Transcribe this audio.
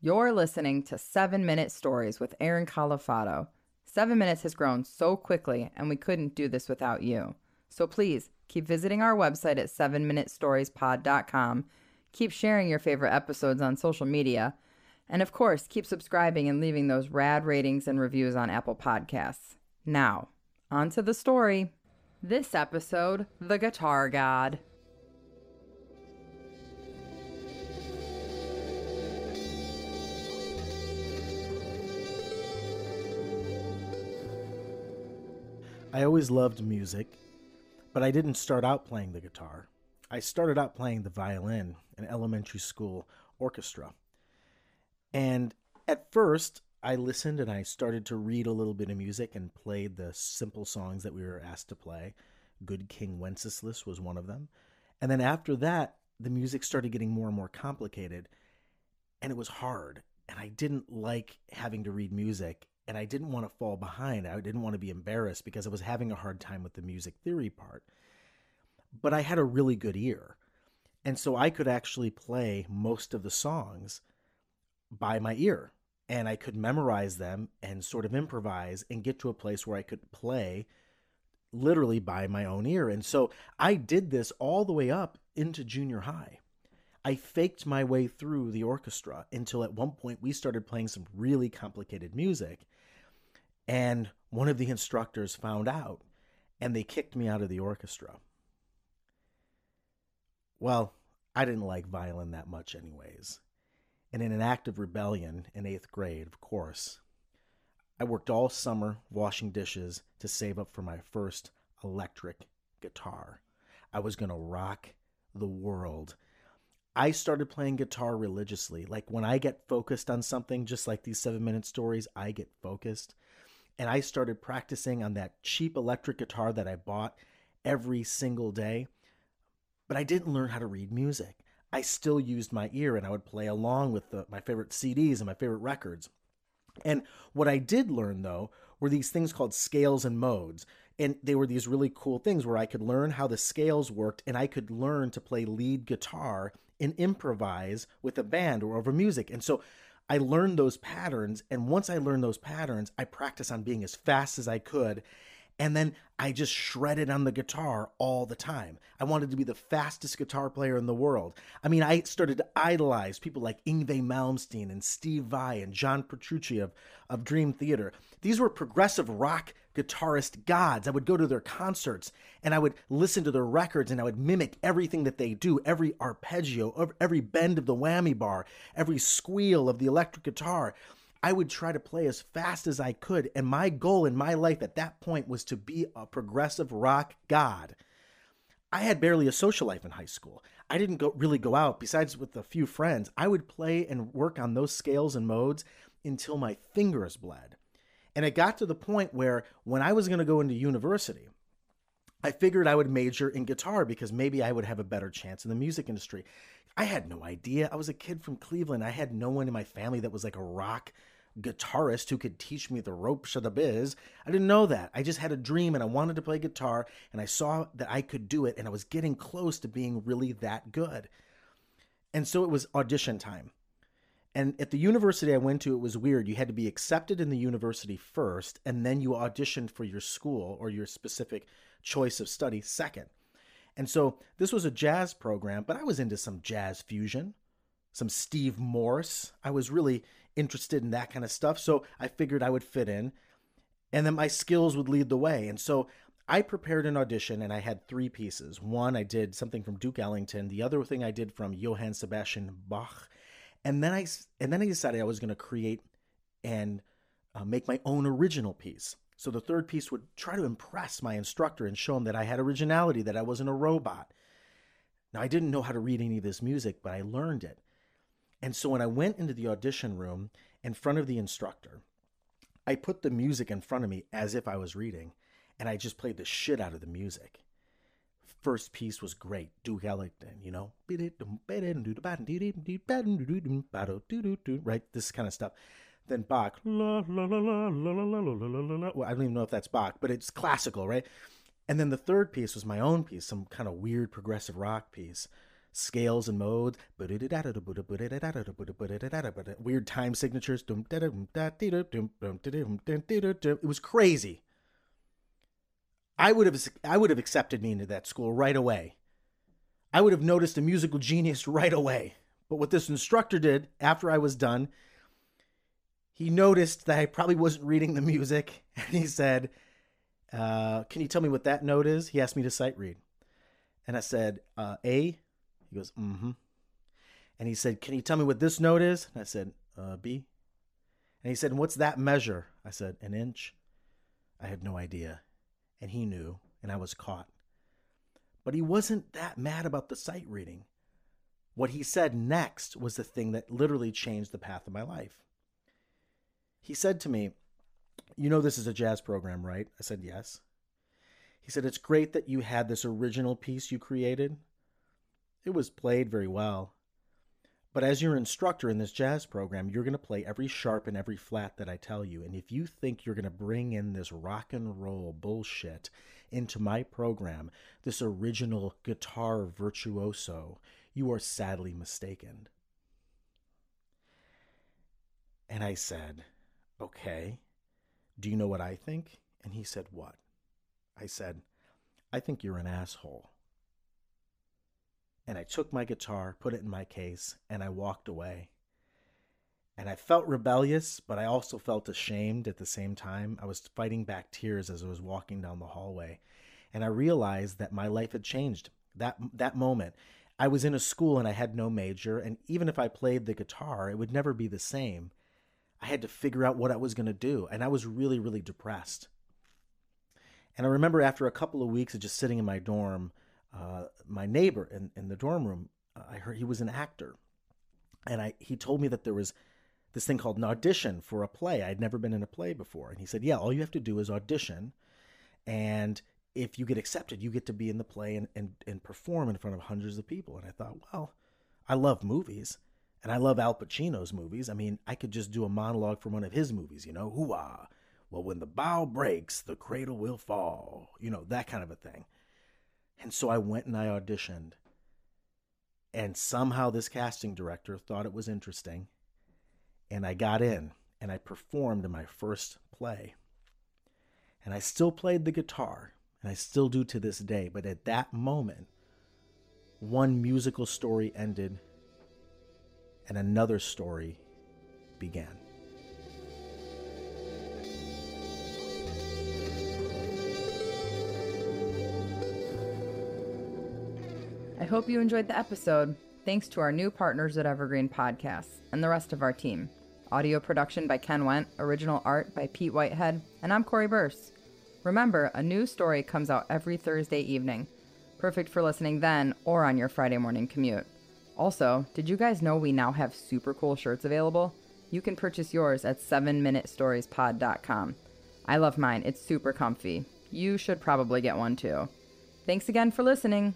You're listening to 7 Minute Stories with Aaron Califano. 7 Minutes has grown so quickly, and we couldn't do this without you. So please keep visiting our website at 7minutestoriespod.com. Keep sharing your favorite episodes on social media. And of course, keep subscribing and leaving those rad ratings and reviews on Apple Podcasts. Now, on to the story. This episode The Guitar God. I always loved music, but I didn't start out playing the guitar. I started out playing the violin in elementary school orchestra. And at first, I listened and I started to read a little bit of music and played the simple songs that we were asked to play. Good King Wenceslas was one of them. And then after that, the music started getting more and more complicated, and it was hard. And I didn't like having to read music and I didn't want to fall behind. I didn't want to be embarrassed because I was having a hard time with the music theory part. But I had a really good ear. And so I could actually play most of the songs by my ear. And I could memorize them and sort of improvise and get to a place where I could play literally by my own ear. And so I did this all the way up into junior high. I faked my way through the orchestra until at one point we started playing some really complicated music. And one of the instructors found out and they kicked me out of the orchestra. Well, I didn't like violin that much, anyways. And in an act of rebellion in eighth grade, of course, I worked all summer washing dishes to save up for my first electric guitar. I was going to rock the world. I started playing guitar religiously. Like when I get focused on something, just like these seven minute stories, I get focused and I started practicing on that cheap electric guitar that I bought every single day. But I didn't learn how to read music. I still used my ear and I would play along with the, my favorite CDs and my favorite records. And what I did learn though were these things called scales and modes. And they were these really cool things where I could learn how the scales worked and I could learn to play lead guitar and improvise with a band or over music. And so I learned those patterns. And once I learned those patterns, I practiced on being as fast as I could. And then I just shredded on the guitar all the time. I wanted to be the fastest guitar player in the world. I mean, I started to idolize people like Yngwie Malmsteen and Steve Vai and John Petrucci of, of Dream Theater. These were progressive rock guitarist gods. I would go to their concerts and I would listen to their records and I would mimic everything that they do every arpeggio, every bend of the whammy bar, every squeal of the electric guitar. I would try to play as fast as I could. And my goal in my life at that point was to be a progressive rock god. I had barely a social life in high school. I didn't go really go out besides with a few friends. I would play and work on those scales and modes until my fingers bled. And it got to the point where when I was going to go into university, I figured I would major in guitar because maybe I would have a better chance in the music industry. I had no idea. I was a kid from Cleveland. I had no one in my family that was like a rock guitarist who could teach me the ropes of the biz. I didn't know that. I just had a dream and I wanted to play guitar and I saw that I could do it and I was getting close to being really that good. And so it was audition time. And at the university I went to, it was weird. You had to be accepted in the university first, and then you auditioned for your school or your specific choice of study second. And so this was a jazz program, but I was into some jazz fusion, some Steve Morse. I was really interested in that kind of stuff. So I figured I would fit in, and then my skills would lead the way. And so I prepared an audition and I had three pieces. One, I did something from Duke Ellington. The other thing I did from Johann Sebastian Bach and then I and then I decided I was going to create and uh, make my own original piece. So the third piece would try to impress my instructor and show him that I had originality, that I wasn't a robot. Now I didn't know how to read any of this music, but I learned it. And so when I went into the audition room in front of the instructor, I put the music in front of me as if I was reading, and I just played the shit out of the music first piece was great. Duke Ellington, you know, right? This kind of stuff. Then Bach, well, I don't even know if that's Bach, but it's classical, right? And then the third piece was my own piece, some kind of weird progressive rock piece. scales and modes, weird time signatures. It was crazy. I would have I would have accepted me into that school right away. I would have noticed a musical genius right away. But what this instructor did after I was done, he noticed that I probably wasn't reading the music, and he said, uh, "Can you tell me what that note is?" He asked me to sight read, and I said, uh, "A." He goes, "Mm-hmm." And he said, "Can you tell me what this note is?" And I said, uh, "B." And he said, "What's that measure?" I said, "An inch." I had no idea, and he knew, and I was caught. But he wasn't that mad about the sight reading. What he said next was the thing that literally changed the path of my life. He said to me, You know, this is a jazz program, right? I said, Yes. He said, It's great that you had this original piece you created. It was played very well. But as your instructor in this jazz program, you're going to play every sharp and every flat that I tell you. And if you think you're going to bring in this rock and roll bullshit into my program, this original guitar virtuoso, you are sadly mistaken. And I said, Okay, do you know what I think? And he said, What? I said, I think you're an asshole. And I took my guitar, put it in my case, and I walked away. And I felt rebellious, but I also felt ashamed at the same time. I was fighting back tears as I was walking down the hallway. And I realized that my life had changed. That that moment, I was in a school and I had no major, and even if I played the guitar, it would never be the same. I had to figure out what I was going to do, and I was really really depressed. And I remember after a couple of weeks of just sitting in my dorm, uh, my neighbor in, in the dorm room, uh, I heard he was an actor, and I he told me that there was this thing called an audition for a play. I'd never been in a play before, and he said, "Yeah, all you have to do is audition, and if you get accepted, you get to be in the play and, and, and perform in front of hundreds of people." And I thought, well, I love movies. And I love Al Pacino's movies. I mean, I could just do a monologue from one of his movies, you know, hoo-ah. Well, when the bough breaks, the cradle will fall. You know, that kind of a thing. And so I went and I auditioned. And somehow this casting director thought it was interesting. And I got in and I performed in my first play. And I still played the guitar, and I still do to this day. But at that moment, one musical story ended and another story began. I hope you enjoyed the episode. Thanks to our new partners at Evergreen Podcasts and the rest of our team. Audio production by Ken Went, original art by Pete Whitehead, and I'm Corey Burse. Remember, a new story comes out every Thursday evening. Perfect for listening then or on your Friday morning commute. Also, did you guys know we now have super cool shirts available? You can purchase yours at 7minutestoriespod.com. I love mine, it's super comfy. You should probably get one too. Thanks again for listening.